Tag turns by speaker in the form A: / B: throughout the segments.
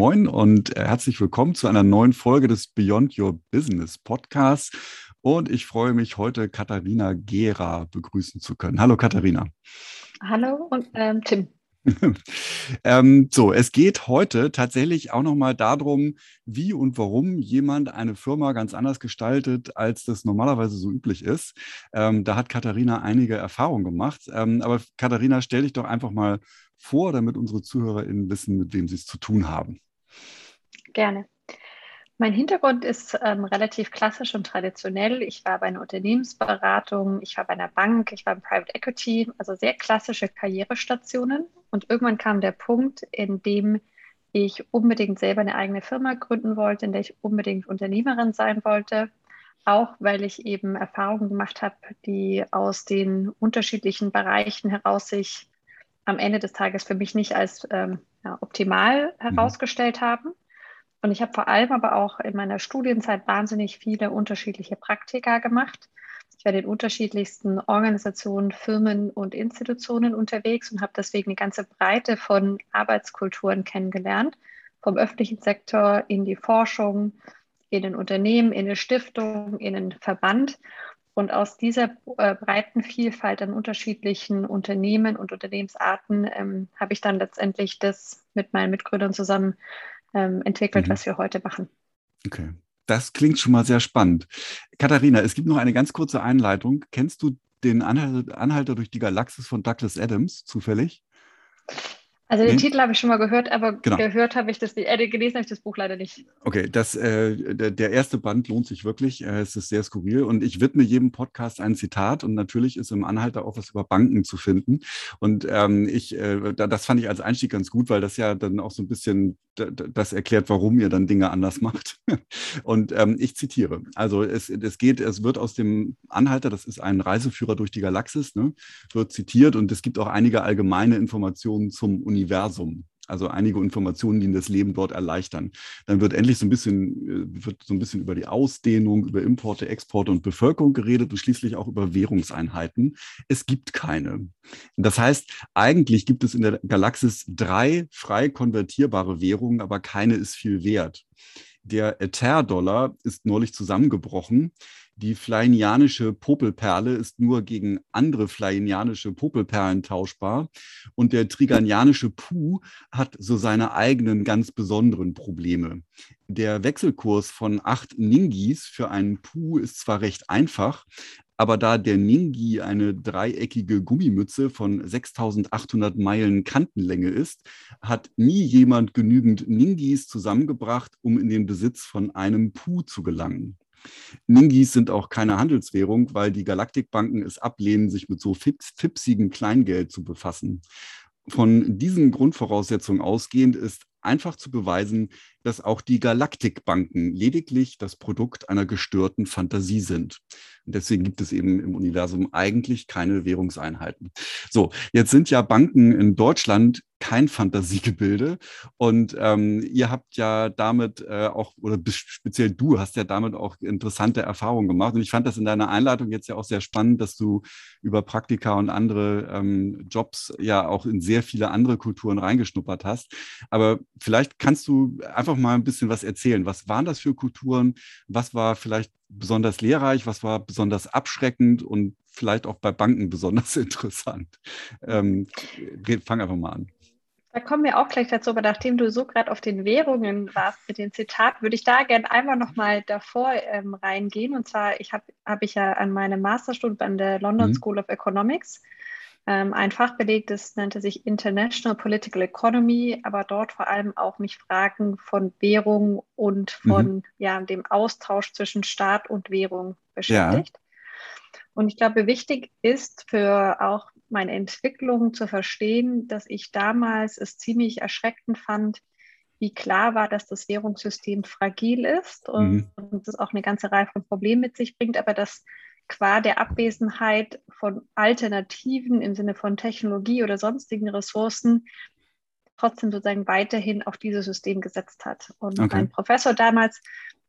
A: Moin und äh, herzlich willkommen zu einer neuen Folge des Beyond Your Business Podcasts. Und ich freue mich, heute Katharina Gera begrüßen zu können. Hallo Katharina.
B: Hallo und ähm, Tim.
A: ähm, so, es geht heute tatsächlich auch nochmal darum, wie und warum jemand eine Firma ganz anders gestaltet, als das normalerweise so üblich ist. Ähm, da hat Katharina einige Erfahrungen gemacht. Ähm, aber Katharina, stell dich doch einfach mal vor, damit unsere ZuhörerInnen wissen, mit wem sie es zu tun haben.
B: Gerne. Mein Hintergrund ist ähm, relativ klassisch und traditionell. Ich war bei einer Unternehmensberatung, ich war bei einer Bank, ich war im Private Equity, also sehr klassische Karrierestationen. Und irgendwann kam der Punkt, in dem ich unbedingt selber eine eigene Firma gründen wollte, in der ich unbedingt Unternehmerin sein wollte. Auch weil ich eben Erfahrungen gemacht habe, die aus den unterschiedlichen Bereichen heraus sich am Ende des Tages für mich nicht als ähm, ja, optimal mhm. herausgestellt haben. Und ich habe vor allem aber auch in meiner Studienzeit wahnsinnig viele unterschiedliche Praktika gemacht. Ich war in unterschiedlichsten Organisationen, Firmen und Institutionen unterwegs und habe deswegen eine ganze Breite von Arbeitskulturen kennengelernt. Vom öffentlichen Sektor in die Forschung, in den Unternehmen, in eine Stiftung, in einen Verband. Und aus dieser äh, breiten Vielfalt an unterschiedlichen Unternehmen und Unternehmensarten ähm, habe ich dann letztendlich das mit meinen Mitgründern zusammen ähm, entwickelt, mhm. was wir heute machen.
A: Okay. Das klingt schon mal sehr spannend. Katharina, es gibt noch eine ganz kurze Einleitung. Kennst du den Anhalter durch die Galaxis von Douglas Adams zufällig?
B: Also den nee? Titel habe ich schon mal gehört, aber genau. gehört habe ich das, äh, gelesen habe ich das Buch leider nicht.
A: Okay, das, äh, der, der, erste Band lohnt sich wirklich. Äh, es ist sehr skurril und ich widme jedem Podcast ein Zitat und natürlich ist im Anhalter auch was über Banken zu finden. Und ähm, ich, äh, das fand ich als Einstieg ganz gut, weil das ja dann auch so ein bisschen das erklärt, warum ihr dann Dinge anders macht. Und ähm, ich zitiere. Also es, es geht, es wird aus dem Anhalter, das ist ein Reiseführer durch die Galaxis, ne, wird zitiert und es gibt auch einige allgemeine Informationen zum Universum Universum. Also einige Informationen, die das Leben dort erleichtern. Dann wird endlich so ein bisschen, äh, wird so ein bisschen über die Ausdehnung, über Importe, Exporte und Bevölkerung geredet und schließlich auch über Währungseinheiten. Es gibt keine. Das heißt, eigentlich gibt es in der Galaxis drei frei konvertierbare Währungen, aber keine ist viel wert. Der Ether-Dollar ist neulich zusammengebrochen. Die flainianische Popelperle ist nur gegen andere flainianische Popelperlen tauschbar. Und der triganianische Pu hat so seine eigenen ganz besonderen Probleme. Der Wechselkurs von acht Ningis für einen Pu ist zwar recht einfach, aber da der Ningi eine dreieckige Gummimütze von 6800 Meilen Kantenlänge ist, hat nie jemand genügend Ningis zusammengebracht, um in den Besitz von einem Pu zu gelangen. Ningis sind auch keine Handelswährung, weil die Galaktikbanken es ablehnen, sich mit so fipsigem Kleingeld zu befassen. Von diesen Grundvoraussetzungen ausgehend ist einfach zu beweisen, dass auch die Galaktikbanken lediglich das Produkt einer gestörten Fantasie sind. Und deswegen gibt es eben im Universum eigentlich keine Währungseinheiten. So, jetzt sind ja Banken in Deutschland kein Fantasiegebilde. Und ähm, ihr habt ja damit äh, auch, oder speziell du hast ja damit auch interessante Erfahrungen gemacht. Und ich fand das in deiner Einleitung jetzt ja auch sehr spannend, dass du über Praktika und andere ähm, Jobs ja auch in sehr viele andere Kulturen reingeschnuppert hast. Aber vielleicht kannst du einfach mal ein bisschen was erzählen. Was waren das für Kulturen? Was war vielleicht besonders lehrreich? Was war besonders abschreckend und vielleicht auch bei Banken besonders interessant? Ähm, fang einfach mal an.
B: Da kommen wir auch gleich dazu, aber nachdem du so gerade auf den Währungen warst mit dem Zitat, würde ich da gerne einmal nochmal davor ähm, reingehen. Und zwar, ich habe hab ich ja an meinem Masterstudium an der London mhm. School of Economics ähm, ein Fach belegt, das nannte sich International Political Economy, aber dort vor allem auch mich Fragen von Währung und von mhm. ja, dem Austausch zwischen Staat und Währung beschäftigt. Ja. Und ich glaube, wichtig ist für auch meine Entwicklung zu verstehen, dass ich damals es ziemlich erschreckend fand, wie klar war, dass das Währungssystem fragil ist und, mhm. das auch eine ganze Reihe von Problemen mit sich bringt, aber dass qua der Abwesenheit von Alternativen im Sinne von Technologie oder sonstigen Ressourcen trotzdem sozusagen weiterhin auf dieses System gesetzt hat. Und okay. mein Professor damals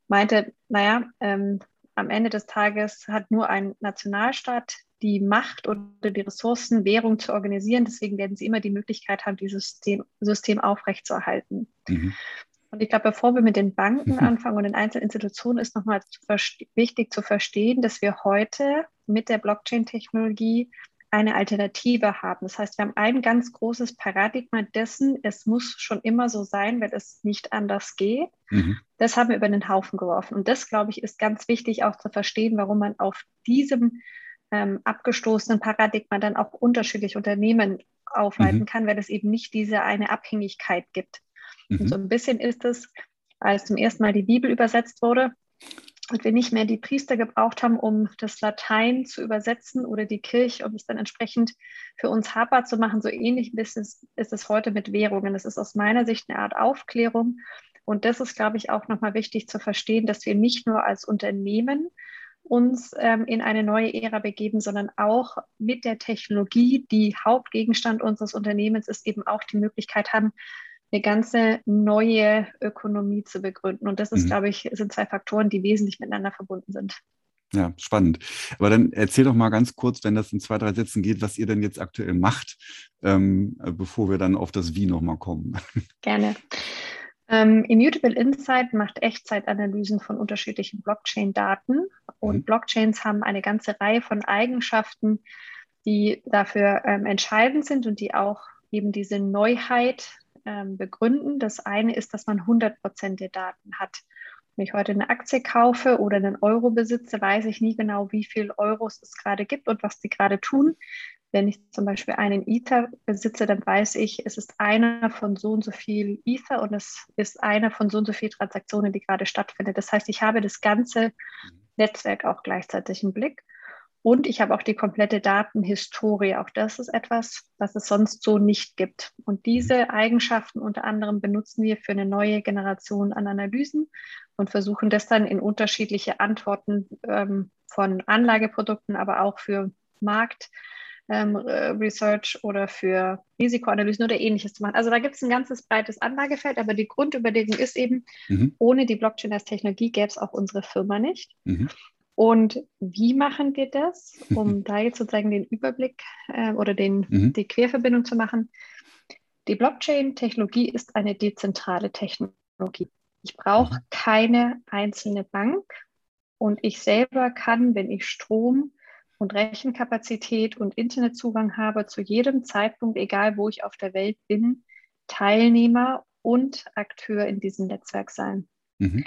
B: meinte, naja, ähm, am Ende des Tages hat nur ein Nationalstaat die Macht oder die Ressourcen, Währung zu organisieren. Deswegen werden sie immer die Möglichkeit haben, dieses System, System aufrechtzuerhalten. Mhm. Und ich glaube, bevor wir mit den Banken anfangen und den einzelnen Institutionen, ist nochmal wichtig zu verstehen, dass wir heute mit der Blockchain-Technologie eine Alternative haben. Das heißt, wir haben ein ganz großes Paradigma dessen, es muss schon immer so sein, weil es nicht anders geht. Mhm. Das haben wir über den Haufen geworfen. Und das, glaube ich, ist ganz wichtig auch zu verstehen, warum man auf diesem ähm, abgestoßenen Paradigma dann auch unterschiedliche Unternehmen aufleiten mhm. kann, weil es eben nicht diese eine Abhängigkeit gibt. Mhm. Und so ein bisschen ist es, als zum ersten Mal die Bibel übersetzt wurde, und wir nicht mehr die Priester gebraucht haben, um das Latein zu übersetzen oder die Kirche, um es dann entsprechend für uns habbar zu machen, so ähnlich ist es, ist es heute mit Währungen. Das ist aus meiner Sicht eine Art Aufklärung. Und das ist, glaube ich, auch nochmal wichtig zu verstehen, dass wir nicht nur als Unternehmen uns ähm, in eine neue Ära begeben, sondern auch mit der Technologie, die Hauptgegenstand unseres Unternehmens ist, eben auch die Möglichkeit haben, eine ganze neue Ökonomie zu begründen. Und das ist, mhm. glaube ich, sind zwei Faktoren, die wesentlich miteinander verbunden sind.
A: Ja, spannend. Aber dann erzähl doch mal ganz kurz, wenn das in zwei, drei Sätzen geht, was ihr denn jetzt aktuell macht, ähm, bevor wir dann auf das Wie nochmal kommen.
B: Gerne. Ähm, Immutable Insight macht Echtzeitanalysen von unterschiedlichen Blockchain-Daten. Und mhm. Blockchains haben eine ganze Reihe von Eigenschaften, die dafür ähm, entscheidend sind und die auch eben diese Neuheit ähm, begründen. Das eine ist, dass man 100 Prozent der Daten hat. Wenn ich heute eine Aktie kaufe oder einen Euro besitze, weiß ich nie genau, wie viel Euros es gerade gibt und was die gerade tun. Wenn ich zum Beispiel einen Ether besitze, dann weiß ich, es ist einer von so und so viel Ether und es ist einer von so und so viel Transaktionen, die gerade stattfindet. Das heißt, ich habe das ganze Netzwerk auch gleichzeitig im Blick. Und ich habe auch die komplette Datenhistorie. Auch das ist etwas, was es sonst so nicht gibt. Und diese Eigenschaften unter anderem benutzen wir für eine neue Generation an Analysen und versuchen das dann in unterschiedliche Antworten ähm, von Anlageprodukten, aber auch für Markt. Ähm, Research oder für Risikoanalysen oder ähnliches zu machen. Also da gibt es ein ganzes breites Anlagefeld, aber die Grundüberlegung ist eben, mhm. ohne die Blockchain als Technologie gäbe es auch unsere Firma nicht. Mhm. Und wie machen wir das, um da jetzt sozusagen den Überblick äh, oder den, mhm. die Querverbindung zu machen? Die Blockchain-Technologie ist eine dezentrale Technologie. Ich brauche keine einzelne Bank und ich selber kann, wenn ich Strom und Rechenkapazität und Internetzugang habe, zu jedem Zeitpunkt, egal wo ich auf der Welt bin, Teilnehmer und Akteur in diesem Netzwerk sein. Mhm.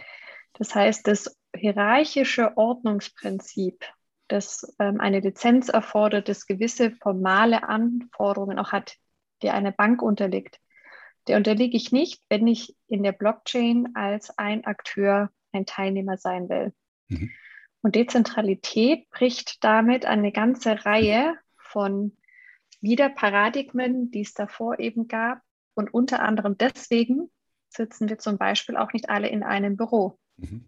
B: Das heißt, das hierarchische Ordnungsprinzip, das ähm, eine Lizenz erfordert, das gewisse formale Anforderungen auch hat, die eine Bank unterliegt, der unterliege ich nicht, wenn ich in der Blockchain als ein Akteur, ein Teilnehmer sein will. Mhm. Und Dezentralität bricht damit eine ganze Reihe von wieder Paradigmen, die es davor eben gab. Und unter anderem deswegen sitzen wir zum Beispiel auch nicht alle in einem Büro. Mhm.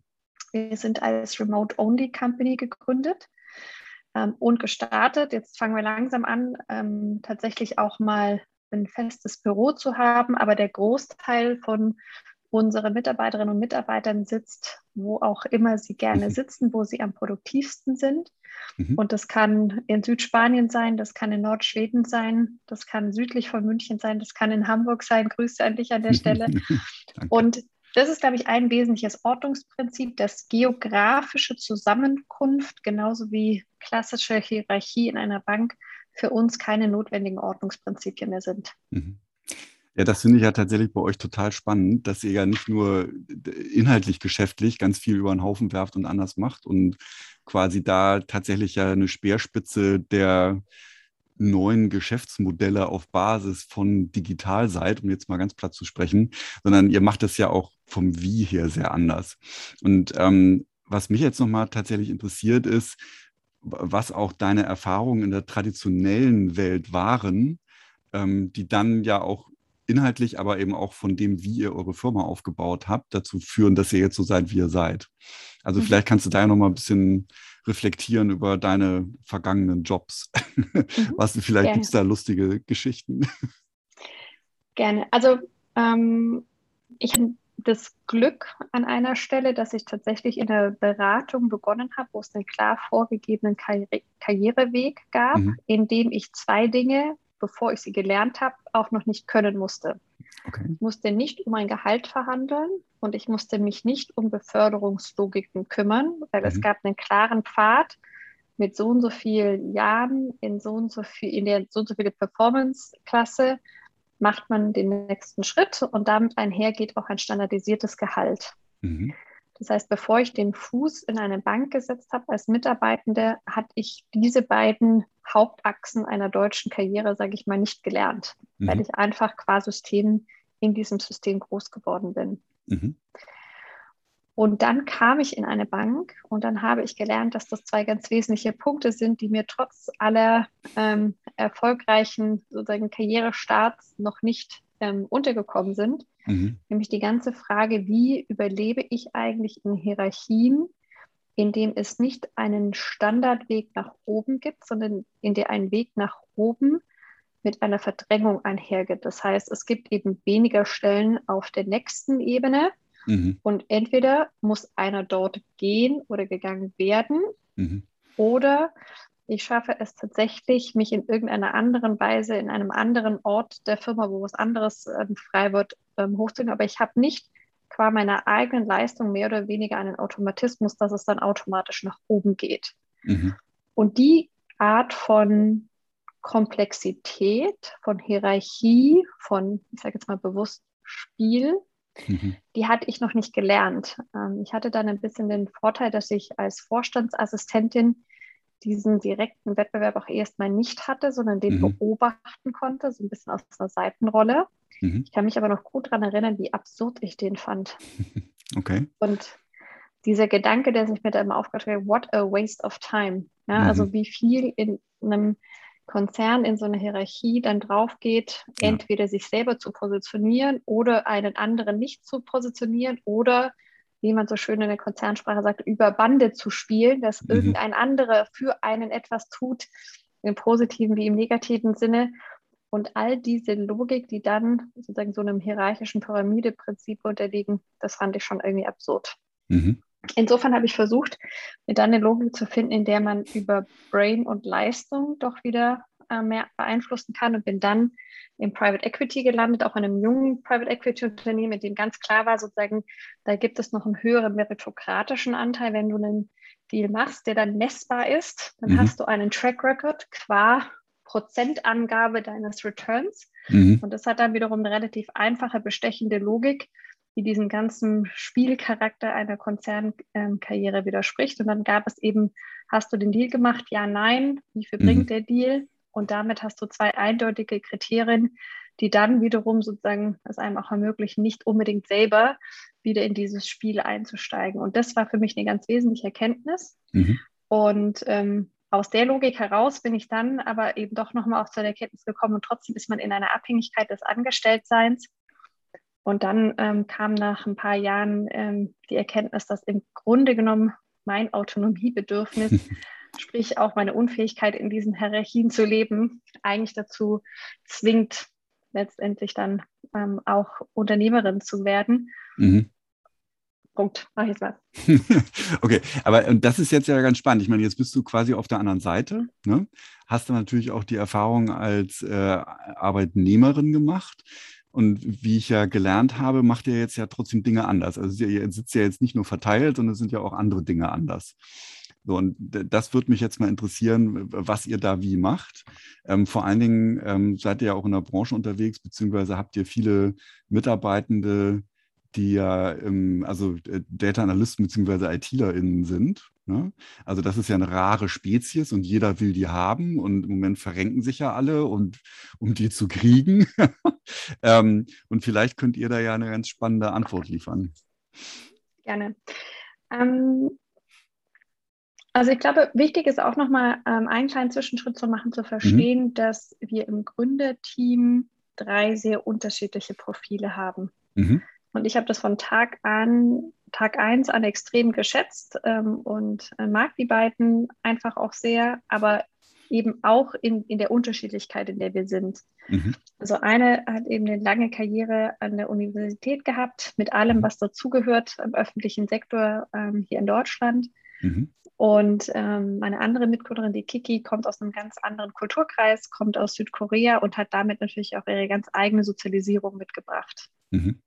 B: Wir sind als Remote-Only-Company gegründet ähm, und gestartet. Jetzt fangen wir langsam an, ähm, tatsächlich auch mal ein festes Büro zu haben, aber der Großteil von unseren Mitarbeiterinnen und Mitarbeitern sitzt, wo auch immer sie gerne mhm. sitzen, wo sie am produktivsten sind. Mhm. Und das kann in Südspanien sein, das kann in Nordschweden sein, das kann südlich von München sein, das kann in Hamburg sein. Grüße an dich an der Stelle. und das ist, glaube ich, ein wesentliches Ordnungsprinzip, dass geografische Zusammenkunft genauso wie klassische Hierarchie in einer Bank für uns keine notwendigen Ordnungsprinzipien mehr sind. Mhm.
A: Ja, das finde ich ja tatsächlich bei euch total spannend, dass ihr ja nicht nur inhaltlich geschäftlich ganz viel über den Haufen werft und anders macht und quasi da tatsächlich ja eine Speerspitze der neuen Geschäftsmodelle auf Basis von digital seid, um jetzt mal ganz platt zu sprechen, sondern ihr macht das ja auch vom Wie her sehr anders. Und ähm, was mich jetzt nochmal tatsächlich interessiert ist, was auch deine Erfahrungen in der traditionellen Welt waren, ähm, die dann ja auch inhaltlich, aber eben auch von dem, wie ihr eure Firma aufgebaut habt, dazu führen, dass ihr jetzt so seid, wie ihr seid. Also mhm. vielleicht kannst du da ja nochmal ein bisschen reflektieren über deine vergangenen Jobs. Mhm. Was vielleicht gibt es da lustige Geschichten?
B: Gerne. Also ähm, ich habe das Glück an einer Stelle, dass ich tatsächlich in der Beratung begonnen habe, wo es einen klar vorgegebenen Karri Karriereweg gab, mhm. in dem ich zwei Dinge bevor ich sie gelernt habe, auch noch nicht können musste. Okay. Ich musste nicht um ein Gehalt verhandeln und ich musste mich nicht um Beförderungslogiken kümmern, weil mhm. es gab einen klaren Pfad mit so und so vielen Jahren in so und so viel, in der so und so viele Performance-Klasse macht man den nächsten Schritt und damit einhergeht auch ein standardisiertes Gehalt. Mhm. Das heißt, bevor ich den Fuß in eine Bank gesetzt habe als Mitarbeitende, hatte ich diese beiden Hauptachsen einer deutschen Karriere, sage ich mal, nicht gelernt, mhm. weil ich einfach qua System in diesem System groß geworden bin. Mhm. Und dann kam ich in eine Bank und dann habe ich gelernt, dass das zwei ganz wesentliche Punkte sind, die mir trotz aller ähm, erfolgreichen sozusagen Karrierestarts noch nicht ähm, untergekommen sind. Mhm. Nämlich die ganze Frage, wie überlebe ich eigentlich in Hierarchien, in dem es nicht einen Standardweg nach oben gibt, sondern in der ein Weg nach oben mit einer Verdrängung einhergeht. Das heißt, es gibt eben weniger Stellen auf der nächsten Ebene Mhm. Und entweder muss einer dort gehen oder gegangen werden mhm. oder ich schaffe es tatsächlich, mich in irgendeiner anderen Weise in einem anderen Ort der Firma, wo was anderes äh, frei wird, ähm, hochzunehmen. Aber ich habe nicht qua meiner eigenen Leistung mehr oder weniger einen Automatismus, dass es dann automatisch nach oben geht. Mhm. Und die Art von Komplexität, von Hierarchie, von, ich sage jetzt mal bewusst Spiel, Mhm. Die hatte ich noch nicht gelernt. Ähm, ich hatte dann ein bisschen den Vorteil, dass ich als Vorstandsassistentin diesen direkten Wettbewerb auch erstmal nicht hatte, sondern den mhm. beobachten konnte, so ein bisschen aus einer Seitenrolle. Mhm. Ich kann mich aber noch gut daran erinnern, wie absurd ich den fand.
A: Okay.
B: Und dieser Gedanke, der sich mir da immer aufgetragen hat, what a waste of time. Ja, also mhm. wie viel in einem Konzern in so eine Hierarchie dann drauf geht, ja. entweder sich selber zu positionieren oder einen anderen nicht zu positionieren oder, wie man so schön in der Konzernsprache sagt, über Bande zu spielen, dass mhm. irgendein anderer für einen etwas tut, im positiven wie im negativen Sinne. Und all diese Logik, die dann sozusagen so einem hierarchischen Pyramideprinzip unterliegen, das fand ich schon irgendwie absurd. Mhm. Insofern habe ich versucht, mir dann eine Logik zu finden, in der man über Brain und Leistung doch wieder äh, mehr beeinflussen kann und bin dann im Private Equity gelandet, auch in einem jungen Private Equity Unternehmen, in dem ganz klar war, sozusagen, da gibt es noch einen höheren meritokratischen Anteil. Wenn du einen Deal machst, der dann messbar ist, dann mhm. hast du einen Track Record qua Prozentangabe deines Returns. Mhm. Und das hat dann wiederum eine relativ einfache, bestechende Logik, die diesem ganzen Spielcharakter einer Konzernkarriere widerspricht. Und dann gab es eben, hast du den Deal gemacht? Ja, nein. Wie viel mhm. bringt der Deal? Und damit hast du zwei eindeutige Kriterien, die dann wiederum sozusagen es einem auch ermöglichen, nicht unbedingt selber wieder in dieses Spiel einzusteigen. Und das war für mich eine ganz wesentliche Erkenntnis. Mhm. Und ähm, aus der Logik heraus bin ich dann aber eben doch nochmal auch zu der Erkenntnis gekommen und trotzdem ist man in einer Abhängigkeit des Angestelltseins und dann ähm, kam nach ein paar Jahren ähm, die Erkenntnis, dass im Grunde genommen mein Autonomiebedürfnis, sprich auch meine Unfähigkeit in diesen Hierarchien zu leben, eigentlich dazu zwingt, letztendlich dann ähm, auch Unternehmerin zu werden. Mhm. Punkt, mach ich mal.
A: okay, aber das ist jetzt ja ganz spannend. Ich meine, jetzt bist du quasi auf der anderen Seite. Ne? Hast du natürlich auch die Erfahrung als äh, Arbeitnehmerin gemacht. Und wie ich ja gelernt habe, macht ihr jetzt ja trotzdem Dinge anders. Also ihr sitzt ja jetzt nicht nur verteilt, sondern es sind ja auch andere Dinge anders. So, und das würde mich jetzt mal interessieren, was ihr da wie macht. Ähm, vor allen Dingen ähm, seid ihr ja auch in der Branche unterwegs, beziehungsweise habt ihr viele Mitarbeitende, die ja ähm, also äh, Data Analysten beziehungsweise ITlerInnen sind. Ne? Also das ist ja eine rare Spezies und jeder will die haben und im Moment verrenken sich ja alle und um die zu kriegen. ähm, und vielleicht könnt ihr da ja eine ganz spannende Antwort liefern.
B: Gerne. Ähm, also ich glaube, wichtig ist auch nochmal ähm, einen kleinen Zwischenschritt zu machen, zu verstehen, mhm. dass wir im Gründerteam drei sehr unterschiedliche Profile haben. Mhm. Und ich habe das von Tag an, Tag 1 an extrem geschätzt ähm, und äh, mag die beiden einfach auch sehr, aber eben auch in, in der Unterschiedlichkeit, in der wir sind. Mhm. Also eine hat eben eine lange Karriere an der Universität gehabt, mit allem, mhm. was dazugehört im öffentlichen Sektor ähm, hier in Deutschland. Mhm. Und ähm, meine andere Mitgründerin, die Kiki, kommt aus einem ganz anderen Kulturkreis, kommt aus Südkorea und hat damit natürlich auch ihre ganz eigene Sozialisierung mitgebracht. Mhm.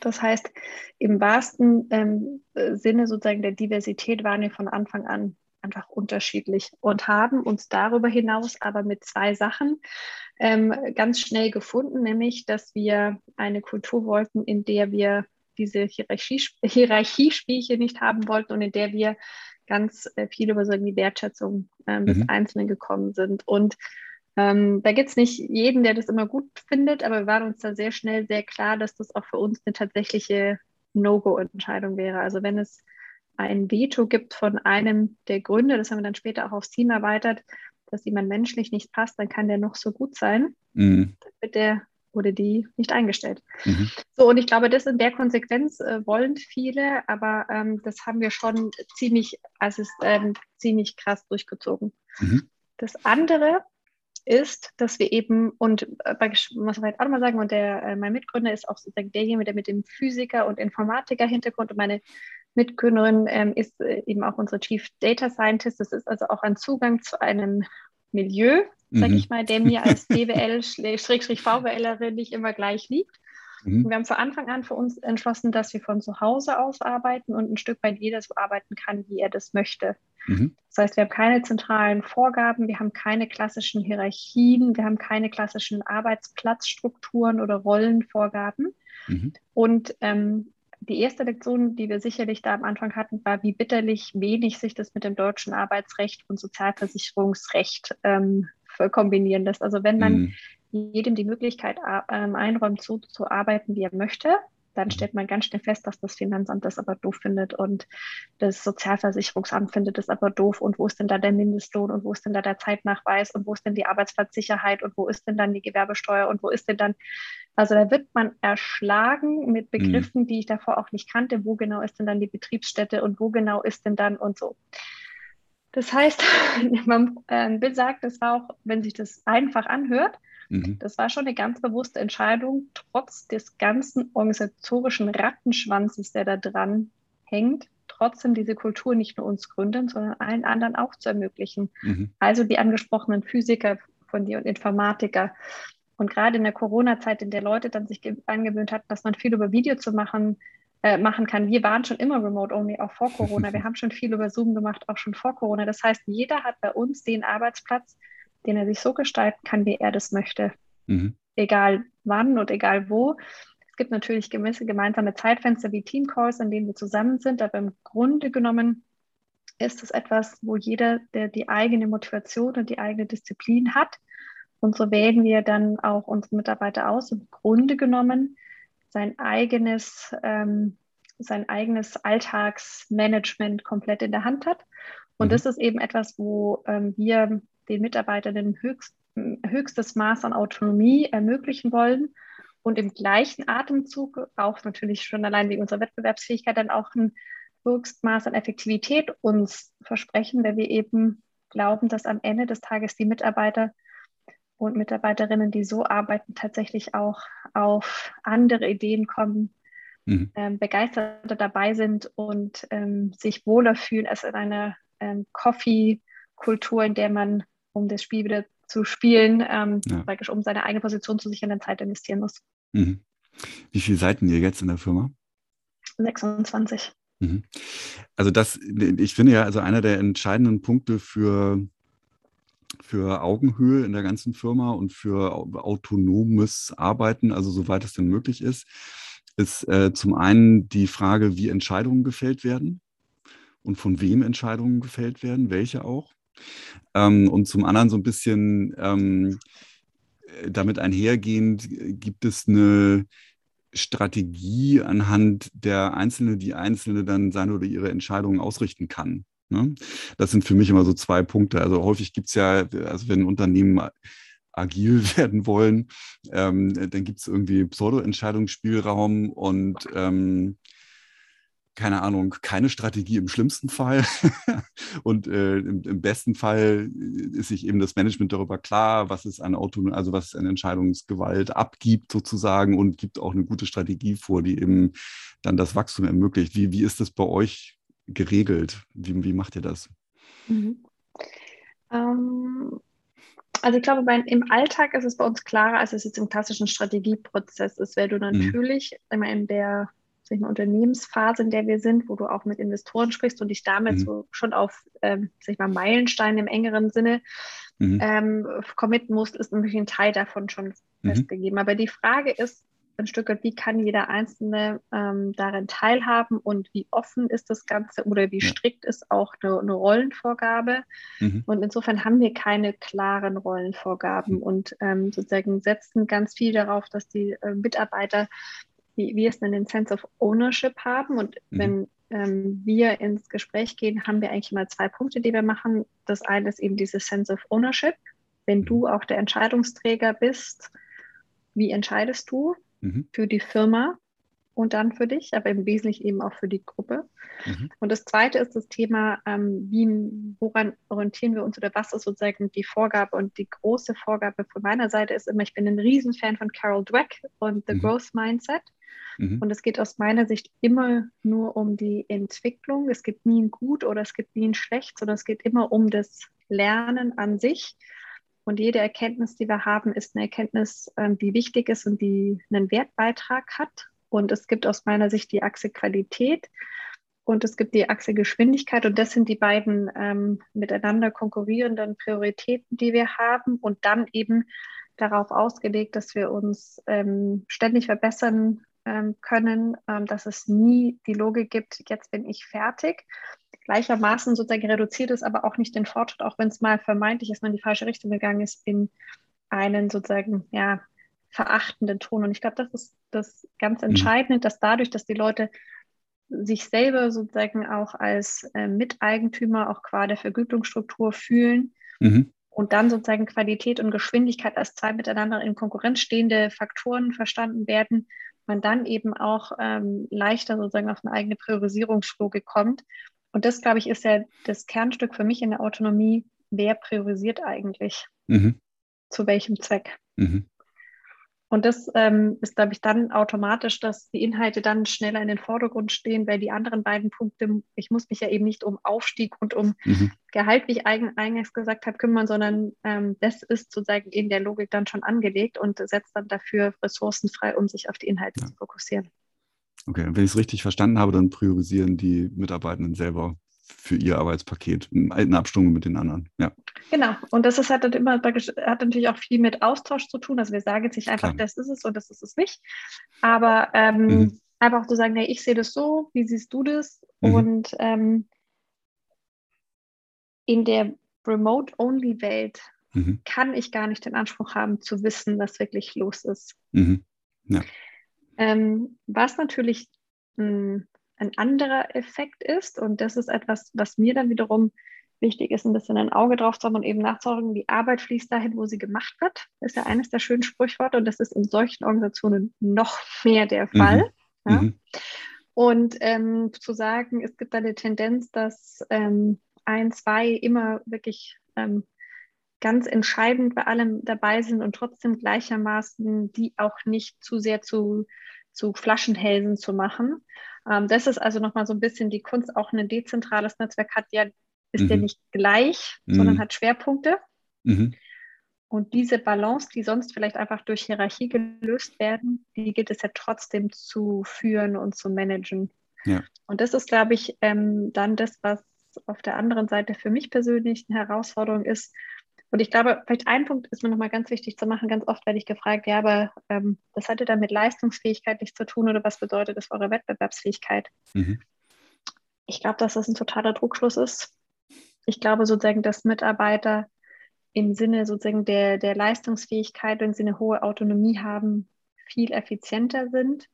B: Das heißt, im wahrsten ähm, Sinne sozusagen der Diversität waren wir von Anfang an einfach unterschiedlich und haben uns darüber hinaus aber mit zwei Sachen ähm, ganz schnell gefunden, nämlich dass wir eine Kultur wollten, in der wir diese Hierarchie, Hierarchiespielchen nicht haben wollten und in der wir ganz äh, viel über so die Wertschätzung ähm, mhm. des Einzelnen gekommen sind. Und ähm, da gibt es nicht jeden, der das immer gut findet, aber wir waren uns da sehr schnell sehr klar, dass das auch für uns eine tatsächliche No-Go-Entscheidung wäre. Also wenn es ein Veto gibt von einem der Gründe, das haben wir dann später auch aufs Team erweitert, dass jemand menschlich nicht passt, dann kann der noch so gut sein. Mhm. Dann wird der oder die nicht eingestellt. Mhm. So, und ich glaube, das in der Konsequenz äh, wollen viele, aber ähm, das haben wir schon ziemlich, also ist, ähm, ziemlich krass durchgezogen. Mhm. Das andere ist, dass wir eben, und äh, muss ich auch mal sagen, und der, äh, mein Mitgründer ist auch sozusagen derjenige, der mit dem Physiker- und Informatiker-Hintergrund und meine Mitgründerin ähm, ist äh, eben auch unsere Chief Data Scientist. Das ist also auch ein Zugang zu einem Milieu, sage mhm. ich mal, der mir als BWL-VWLerin nicht immer gleich liegt. Mhm. Wir haben von Anfang an für uns entschlossen, dass wir von zu Hause aus arbeiten und ein Stück weit jeder so arbeiten kann, wie er das möchte. Mhm. Das heißt, wir haben keine zentralen Vorgaben, wir haben keine klassischen Hierarchien, wir haben keine klassischen Arbeitsplatzstrukturen oder Rollenvorgaben. Mhm. Und ähm, die erste Lektion, die wir sicherlich da am Anfang hatten, war, wie bitterlich wenig sich das mit dem deutschen Arbeitsrecht und Sozialversicherungsrecht ähm, kombinieren lässt. Also wenn man mhm. jedem die Möglichkeit ähm, einräumt, so zu arbeiten, wie er möchte, dann stellt man ganz schnell fest, dass das Finanzamt das aber doof findet und das Sozialversicherungsamt findet das aber doof und wo ist denn da der Mindestlohn und wo ist denn da der Zeitnachweis und wo ist denn die Arbeitsplatzsicherheit und wo ist denn dann die Gewerbesteuer und wo ist denn dann, also da wird man erschlagen mit mhm. Begriffen, mhm. die ich davor auch nicht kannte, wo genau ist denn dann die Betriebsstätte und wo genau ist denn dann und so. Das heißt, man, äh, Bill sagt, das war auch, wenn sich das einfach anhört, Mhm. Das war schon eine ganz bewusste Entscheidung, trotz des ganzen organisatorischen Rattenschwanzes, der da dran hängt, trotzdem diese Kultur nicht nur uns gründen, sondern allen anderen auch zu ermöglichen. Mhm. Also die angesprochenen Physiker von dir und Informatiker. Und gerade in der Corona-Zeit, in der Leute dann sich angewöhnt hatten, dass man viel über Video zu machen, äh, machen kann. Wir waren schon immer remote-only, auch vor Corona. Wir haben schon viel über Zoom gemacht, auch schon vor Corona. Das heißt, jeder hat bei uns den Arbeitsplatz, den er sich so gestalten kann, wie er das möchte. Mhm. Egal wann und egal wo. Es gibt natürlich gewisse gemeinsame Zeitfenster wie Teamcalls, in denen wir zusammen sind, aber im Grunde genommen ist es etwas, wo jeder, der die eigene Motivation und die eigene Disziplin hat, und so wählen wir dann auch unsere Mitarbeiter aus, im Grunde genommen sein eigenes, ähm, sein eigenes Alltagsmanagement komplett in der Hand hat. Und mhm. das ist eben etwas, wo ähm, wir den Mitarbeitern höchst, höchstes Maß an Autonomie ermöglichen wollen und im gleichen Atemzug auch natürlich schon allein wegen unserer Wettbewerbsfähigkeit dann auch ein Höchstmaß an Effektivität uns versprechen, weil wir eben glauben, dass am Ende des Tages die Mitarbeiter und Mitarbeiterinnen, die so arbeiten, tatsächlich auch auf andere Ideen kommen, mhm. ähm, begeisterte dabei sind und ähm, sich wohler fühlen als in einer ähm, Coffee-Kultur, in der man um das Spiel wieder zu spielen, ähm, ja. praktisch um seine eigene Position zu sichern, dann Zeit investieren muss.
A: Mhm. Wie viele Seiten ihr jetzt in der Firma?
B: 26. Mhm.
A: Also das, ich finde ja, also einer der entscheidenden Punkte für, für Augenhöhe in der ganzen Firma und für autonomes Arbeiten, also soweit es denn möglich ist, ist äh, zum einen die Frage, wie Entscheidungen gefällt werden und von wem Entscheidungen gefällt werden, welche auch. Ähm, und zum anderen so ein bisschen ähm, damit einhergehend gibt es eine Strategie, anhand der Einzelne, die Einzelne dann seine oder ihre Entscheidungen ausrichten kann. Ne? Das sind für mich immer so zwei Punkte. Also häufig gibt es ja, also wenn Unternehmen agil werden wollen, ähm, dann gibt es irgendwie Pseudo-Entscheidungsspielraum und ähm, keine Ahnung, keine Strategie im schlimmsten Fall. und äh, im, im, besten Fall ist sich eben das Management darüber klar, was es an Autonom also was an Entscheidungsgewalt abgibt sozusagen und gibt auch eine gute Strategie vor, die eben dann das Wachstum ermöglicht. Wie, wie ist das bei euch geregelt? Wie, wie macht ihr das?
B: Mhm. Ähm, also ich glaube, bei, im Alltag ist es bei uns klarer, als es jetzt im klassischen Strategieprozess ist, weil du mhm. natürlich mhm. immer in der sag mal, Unternehmensphase, in der wir sind, wo du auch mit Investoren sprichst und dich damit mhm. so schon auf ähm, sag mal, Meilensteine im engeren Sinne mhm. ähm, committen musst, ist natürlich ein Teil davon schon mhm. festgegeben. Aber die Frage ist, ein Stück weit, wie kann jeder Einzelne ähm, darin teilhaben und wie offen ist das Ganze oder wie strikt ist auch eine, eine Rollenvorgabe. Mhm. Und insofern haben wir keine klaren Rollenvorgaben mhm. und ähm, sozusagen setzen ganz viel darauf, dass die äh, Mitarbeiter, wie wir es nennen, den Sense of Ownership haben. Und mhm. wenn ähm, wir ins Gespräch gehen, haben wir eigentlich immer zwei Punkte, die wir machen. Das eine ist eben dieses Sense of Ownership. Wenn du mhm. auch der Entscheidungsträger bist, wie entscheidest du? Mhm. für die Firma und dann für dich, aber im Wesentlichen eben auch für die Gruppe. Mhm. Und das zweite ist das Thema, ähm, wie, woran orientieren wir uns oder was ist sozusagen die Vorgabe und die große Vorgabe von meiner Seite ist immer, ich bin ein Riesenfan von Carol Dweck und The mhm. Growth Mindset. Mhm. Und es geht aus meiner Sicht immer nur um die Entwicklung. Es gibt nie ein Gut oder es gibt nie ein Schlecht, sondern es geht immer um das Lernen an sich und jede Erkenntnis, die wir haben, ist eine Erkenntnis, ähm, die wichtig ist und die einen Wertbeitrag hat. Und es gibt aus meiner Sicht die Achse Qualität und es gibt die Achse Geschwindigkeit. Und das sind die beiden ähm, miteinander konkurrierenden Prioritäten, die wir haben. Und dann eben darauf ausgelegt, dass wir uns ähm, ständig verbessern ähm, können, ähm, dass es nie die Logik gibt, jetzt bin ich fertig, gleichermaßen sozusagen reduziert es aber auch nicht den Fortschritt, auch wenn es mal vermeintlich ist, man in die falsche Richtung gegangen ist, in einen sozusagen, ja, verachtenden Ton. Und ich glaube, das ist das ganz mhm. Entscheidende, dass dadurch, dass die Leute sich selber sozusagen auch als äh, Miteigentümer auch qua der Vergütungsstruktur fühlen mhm. und dann sozusagen Qualität und Geschwindigkeit als zwei miteinander in Konkurrenz stehende Faktoren verstanden werden, man dann eben auch ähm, leichter sozusagen auf eine eigene Priorisierungslogik kommt und das, glaube ich, ist ja das Kernstück für mich in der Autonomie. Wer priorisiert eigentlich? Mhm. Zu welchem Zweck? Mhm. Und das ähm, ist, glaube ich, dann automatisch, dass die Inhalte dann schneller in den Vordergrund stehen, weil die anderen beiden Punkte, ich muss mich ja eben nicht um Aufstieg und um mhm. Gehalt, wie ich eingangs gesagt habe, kümmern, sondern ähm, das ist sozusagen in der Logik dann schon angelegt und setzt dann dafür Ressourcen frei, um sich auf die Inhalte ja. zu fokussieren.
A: Okay, wenn ich es richtig verstanden habe, dann priorisieren die Mitarbeitenden selber für ihr Arbeitspaket in Abstimmung mit den anderen. Ja.
B: Genau. Und das ist halt immer, hat natürlich auch viel mit Austausch zu tun. Also wir sagen jetzt nicht einfach, Klar. das ist es und das ist es nicht. Aber ähm, mhm. einfach zu sagen, nee, ich sehe das so, wie siehst du das? Mhm. Und ähm, in der Remote-Only-Welt mhm. kann ich gar nicht den Anspruch haben, zu wissen, was wirklich los ist. Mhm. Ja. Ähm, was natürlich mh, hm, ein anderer Effekt ist, und das ist etwas, was mir dann wiederum wichtig ist, ein bisschen ein Auge drauf zu haben und eben nachzuholen, die Arbeit fließt dahin, wo sie gemacht wird. Das ist ja eines der schönen Sprichworte und das ist in solchen Organisationen noch mehr der mhm. Fall. Mhm. Ja. Mhm. Und ähm, zu sagen, es gibt eine Tendenz, dass ähm, ein, zwei immer wirklich ähm, ganz entscheidend bei allem dabei sind und trotzdem gleichermaßen die auch nicht zu sehr zu, zu Flaschenhälsen zu machen. Ähm, das ist also nochmal so ein bisschen die Kunst. Auch ein dezentrales Netzwerk hat ja, ist mhm. ja nicht gleich, mhm. sondern hat Schwerpunkte. Mhm. Und diese Balance, die sonst vielleicht einfach durch Hierarchie gelöst werden, die gilt es ja trotzdem zu führen und zu managen. Ja. Und das ist, glaube ich, ähm, dann das, was auf der anderen Seite für mich persönlich eine Herausforderung ist, und ich glaube, vielleicht ein Punkt ist mir nochmal ganz wichtig zu machen. Ganz oft werde ich gefragt, ja, aber ähm, das hatte dann mit Leistungsfähigkeit nichts zu tun oder was bedeutet das für eure Wettbewerbsfähigkeit? Mhm. Ich glaube, dass das ein totaler Druckschluss ist. Ich glaube sozusagen, dass Mitarbeiter im Sinne sozusagen der, der Leistungsfähigkeit, wenn sie eine hohe Autonomie haben, viel effizienter sind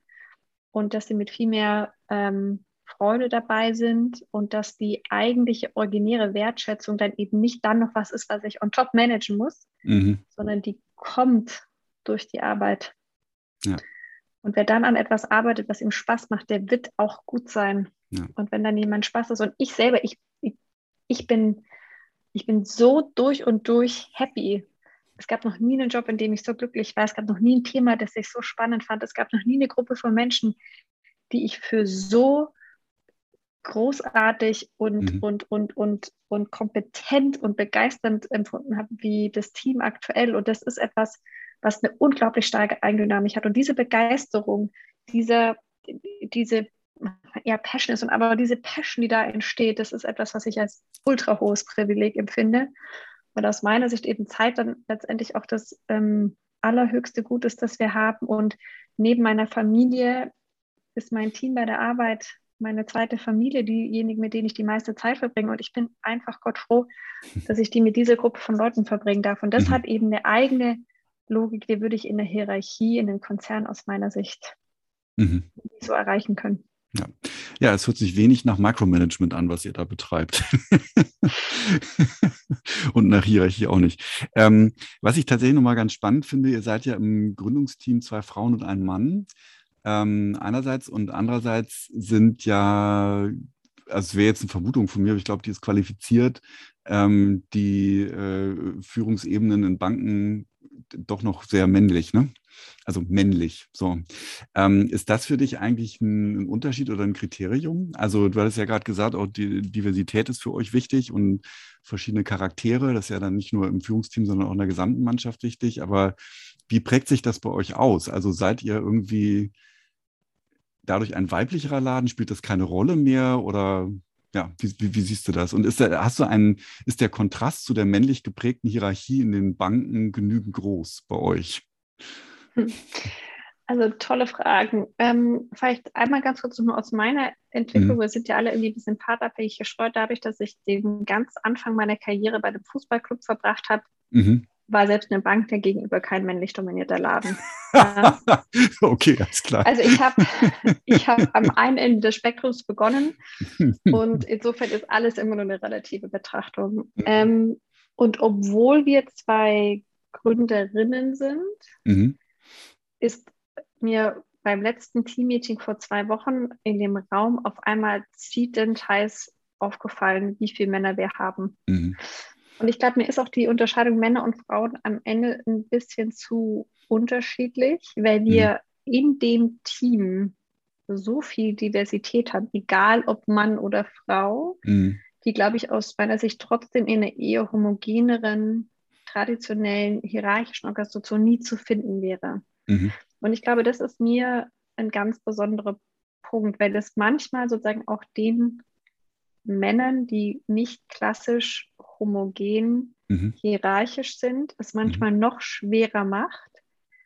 B: und dass sie mit viel mehr ähm, Freude dabei sind und dass die eigentliche originäre Wertschätzung dann eben nicht dann noch was ist, was ich on top managen muss, mhm. sondern die kommt durch die Arbeit. Ja. Und wer dann an etwas arbeitet, was ihm Spaß macht, der wird auch gut sein. Ja. Und wenn dann jemand Spaß ist und ich selber, ich, ich, ich, bin, ich bin so durch und durch happy. Es gab noch nie einen Job, in dem ich so glücklich war. Es gab noch nie ein Thema, das ich so spannend fand. Es gab noch nie eine Gruppe von Menschen, die ich für so großartig und, mhm. und, und, und, und kompetent und begeisternd empfunden habe, wie das Team aktuell. Und das ist etwas, was eine unglaublich starke Eigendynamik hat. Und diese Begeisterung, diese, diese ja, Passion ist, und aber diese Passion, die da entsteht, das ist etwas, was ich als ultra hohes Privileg empfinde. Und aus meiner Sicht eben Zeit dann letztendlich auch das ähm, allerhöchste Gut ist, das wir haben. Und neben meiner Familie ist mein Team bei der Arbeit meine zweite Familie, diejenigen, mit denen ich die meiste Zeit verbringe. Und ich bin einfach Gott froh, dass ich die mit dieser Gruppe von Leuten verbringen darf. Und das mhm. hat eben eine eigene Logik, die würde ich in der Hierarchie, in den Konzern aus meiner Sicht mhm. so erreichen können.
A: Ja. ja, es hört sich wenig nach Micromanagement an, was ihr da betreibt. Und nach Hierarchie auch nicht. Ähm, was ich tatsächlich nochmal ganz spannend finde, ihr seid ja im Gründungsteam zwei Frauen und ein Mann. Ähm, einerseits und andererseits sind ja, also es wäre jetzt eine Vermutung von mir, aber ich glaube, die ist qualifiziert, ähm, die äh, Führungsebenen in Banken doch noch sehr männlich, ne? Also männlich. So. Ähm, ist das für dich eigentlich ein, Unterschied oder ein Kriterium? Also, du hattest ja gerade gesagt, auch die Diversität ist für euch wichtig und verschiedene Charaktere. Das ist ja dann nicht nur im Führungsteam, sondern auch in der gesamten Mannschaft wichtig. Aber wie prägt sich das bei euch aus? Also, seid ihr irgendwie dadurch ein weiblicherer Laden? Spielt das keine Rolle mehr? Oder ja, wie, wie, wie, siehst du das? Und ist der, hast du einen, ist der Kontrast zu der männlich geprägten Hierarchie in den Banken genügend groß bei euch?
B: Also tolle Fragen. Ähm, vielleicht einmal ganz kurz nur aus meiner Entwicklung. Mhm. Wir sind ja alle irgendwie ein bisschen partnerfähig gestreut, dadurch, dass ich den ganz Anfang meiner Karriere bei dem Fußballclub verbracht habe. Mhm. War selbst eine Bank der gegenüber kein männlich dominierter Laden.
A: okay, alles klar.
B: Also ich habe ich hab am einen Ende des Spektrums begonnen und insofern ist alles immer nur eine relative Betrachtung. Mhm. Ähm, und obwohl wir zwei Gründerinnen sind, mhm ist mir beim letzten Teammeeting vor zwei Wochen in dem Raum auf einmal zietend heiß aufgefallen, wie viele Männer wir haben. Mhm. Und ich glaube, mir ist auch die Unterscheidung Männer und Frauen am Ende ein bisschen zu unterschiedlich, weil wir mhm. in dem Team so viel Diversität haben, egal ob Mann oder Frau, mhm. die, glaube ich, aus meiner Sicht trotzdem in einer eher homogeneren, traditionellen, hierarchischen Organisation nie zu finden wäre. Mhm. Und ich glaube, das ist mir ein ganz besonderer Punkt, weil es manchmal sozusagen auch den Männern, die nicht klassisch homogen mhm. hierarchisch sind, es manchmal mhm. noch schwerer macht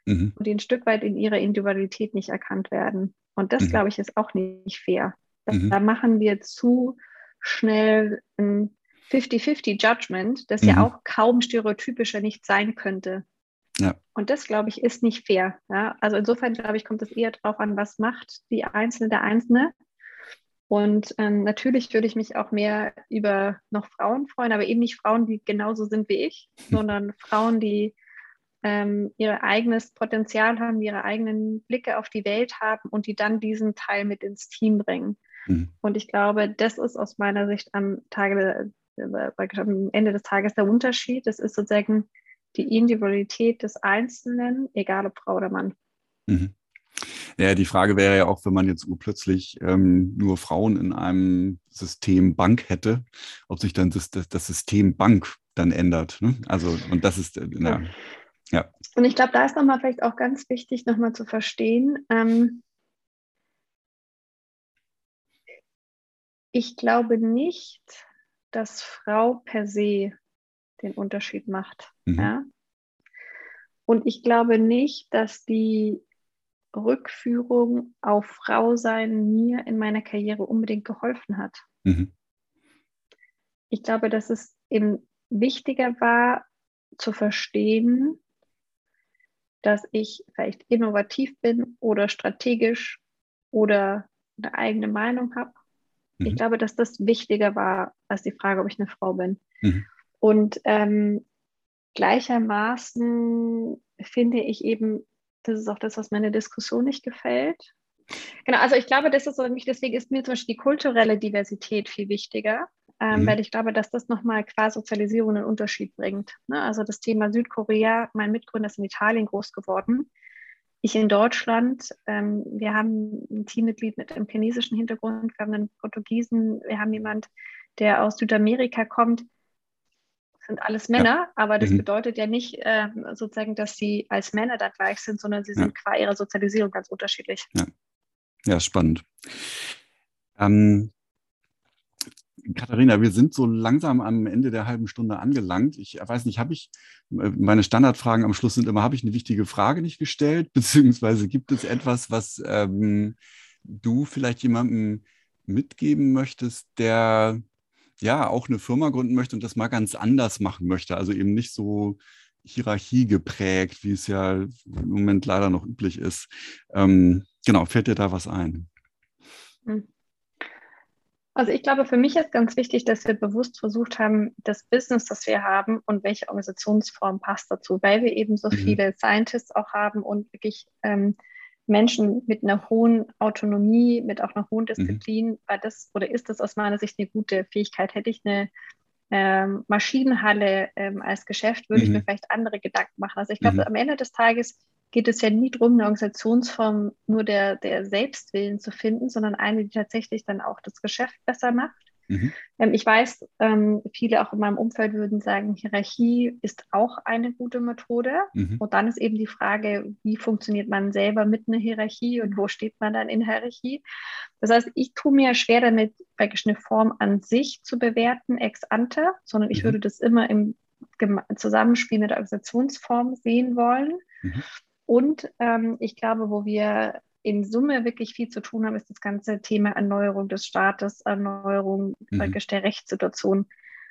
B: mhm. und die ein Stück weit in ihrer Individualität nicht erkannt werden. Und das, mhm. glaube ich, ist auch nicht fair. Mhm. Da machen wir zu schnell ein 50-50 Judgment, das ja auch kaum stereotypischer nicht sein könnte. Ja. Und das, glaube ich, ist nicht fair. Ja? Also insofern, glaube ich, kommt es eher darauf an, was macht die Einzelne, der Einzelne. Und ähm, natürlich würde ich mich auch mehr über noch Frauen freuen, aber eben nicht Frauen, die genauso sind wie ich, sondern Frauen, die ähm, ihr eigenes Potenzial haben, ihre eigenen Blicke auf die Welt haben und die dann diesen Teil mit ins Team bringen. Mhm. Und ich glaube, das ist aus meiner Sicht am, Tage, am Ende des Tages der Unterschied. Das ist sozusagen die Individualität des Einzelnen, egal ob Frau oder Mann.
A: Mhm. Ja, die Frage wäre ja auch, wenn man jetzt plötzlich ähm, nur Frauen in einem System Bank hätte, ob sich dann das, das, das System Bank dann ändert. Ne? Also, und das ist, äh, na, ja.
B: Und ich glaube, da ist nochmal vielleicht auch ganz wichtig, nochmal zu verstehen, ähm, ich glaube nicht, dass Frau per se den Unterschied macht. Mhm. Ja? Und ich glaube nicht, dass die Rückführung auf Frau sein mir in meiner Karriere unbedingt geholfen hat. Mhm. Ich glaube, dass es eben wichtiger war zu verstehen, dass ich vielleicht innovativ bin oder strategisch oder eine eigene Meinung habe. Mhm. Ich glaube, dass das wichtiger war als die Frage, ob ich eine Frau bin. Mhm. Und ähm, gleichermaßen finde ich eben, das ist auch das, was meiner Diskussion nicht gefällt. Genau, also ich glaube, das ist nicht, deswegen ist mir zum Beispiel die kulturelle Diversität viel wichtiger, ähm, mhm. weil ich glaube, dass das nochmal qua Sozialisierung einen Unterschied bringt. Ne? Also das Thema Südkorea, mein Mitgründer ist in Italien groß geworden. ich in Deutschland, ähm, wir haben ein Teammitglied mit einem chinesischen Hintergrund, wir haben einen Portugiesen, wir haben jemand, der aus Südamerika kommt. Sind alles Männer, ja. aber das mhm. bedeutet ja nicht äh, sozusagen, dass sie als Männer da gleich sind, sondern sie sind ja. qua ihrer Sozialisierung ganz unterschiedlich.
A: Ja, ja spannend. Ähm, Katharina, wir sind so langsam am Ende der halben Stunde angelangt. Ich weiß nicht, habe ich, äh, meine Standardfragen am Schluss sind immer, habe ich eine wichtige Frage nicht gestellt? Beziehungsweise gibt es etwas, was ähm, du vielleicht jemandem mitgeben möchtest, der ja auch eine Firma gründen möchte und das mal ganz anders machen möchte? Also eben nicht so Hierarchie geprägt, wie es ja im Moment leider noch üblich ist. Ähm, genau, fällt dir da was ein?
B: Hm. Also ich glaube, für mich ist ganz wichtig, dass wir bewusst versucht haben, das Business, das wir haben und welche Organisationsform passt dazu, weil wir eben so mhm. viele Scientists auch haben und wirklich ähm, Menschen mit einer hohen Autonomie, mit auch einer hohen mhm. Disziplin, mhm. war das oder ist das aus meiner Sicht eine gute Fähigkeit. Hätte ich eine ähm, Maschinenhalle ähm, als Geschäft, würde mhm. ich mir vielleicht andere Gedanken machen. Also ich glaube, mhm. am Ende des Tages geht es ja nie darum, eine Organisationsform nur der, der Selbstwillen zu finden, sondern eine, die tatsächlich dann auch das Geschäft besser macht. Mhm. Ähm, ich weiß, ähm, viele auch in meinem Umfeld würden sagen, Hierarchie ist auch eine gute Methode. Mhm. Und dann ist eben die Frage, wie funktioniert man selber mit einer Hierarchie und wo steht man dann in Hierarchie? Das heißt, ich tue mir schwer damit, praktisch eine Form an sich zu bewerten, ex ante, sondern ich mhm. würde das immer im Zusammenspiel mit der Organisationsform sehen wollen. Mhm. Und ähm, ich glaube, wo wir in Summe wirklich viel zu tun haben, ist das ganze Thema Erneuerung des Staates, Erneuerung mhm. der Rechtssituation.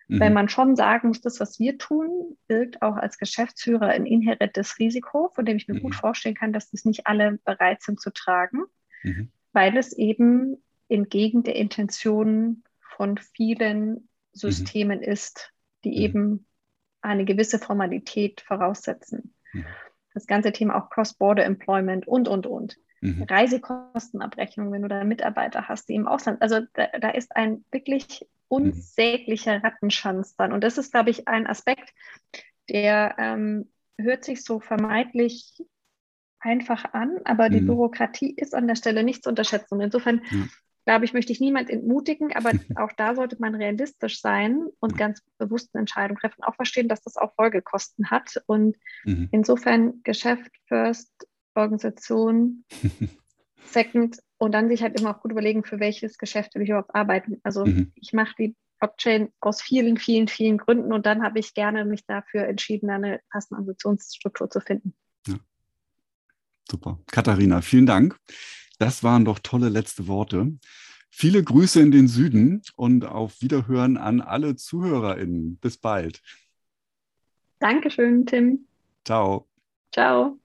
B: Mhm. Weil man schon sagen muss, das, was wir tun, birgt auch als Geschäftsführer ein inhärentes Risiko, von dem ich mir mhm. gut vorstellen kann, dass das nicht alle bereit sind zu tragen, mhm. weil es eben entgegen der Intention von vielen mhm. Systemen ist, die mhm. eben eine gewisse Formalität voraussetzen das ganze Thema auch Cross-Border-Employment und, und, und. Mhm. Reisekostenabrechnung, wenn du da Mitarbeiter hast, die im Ausland, also da, da ist ein wirklich unsäglicher Rattenschanz dann. Und das ist, glaube ich, ein Aspekt, der ähm, hört sich so vermeintlich einfach an, aber die mhm. Bürokratie ist an der Stelle nicht zu unterschätzen. Und insofern ja glaube ich, möchte ich niemand entmutigen, aber auch da sollte man realistisch sein und ganz bewusst eine Entscheidung treffen, auch verstehen, dass das auch Folgekosten hat. Und mhm. insofern Geschäft first, Organisation second und dann sich halt immer auch gut überlegen, für welches Geschäft will ich überhaupt arbeiten. Also mhm. ich mache die Blockchain aus vielen, vielen, vielen Gründen und dann habe ich gerne mich dafür entschieden, eine passende Organisationsstruktur zu finden. Ja.
A: Super. Katharina, vielen Dank. Das waren doch tolle letzte Worte. Viele Grüße in den Süden und auf Wiederhören an alle ZuhörerInnen. Bis bald.
B: Dankeschön, Tim.
A: Ciao.
B: Ciao.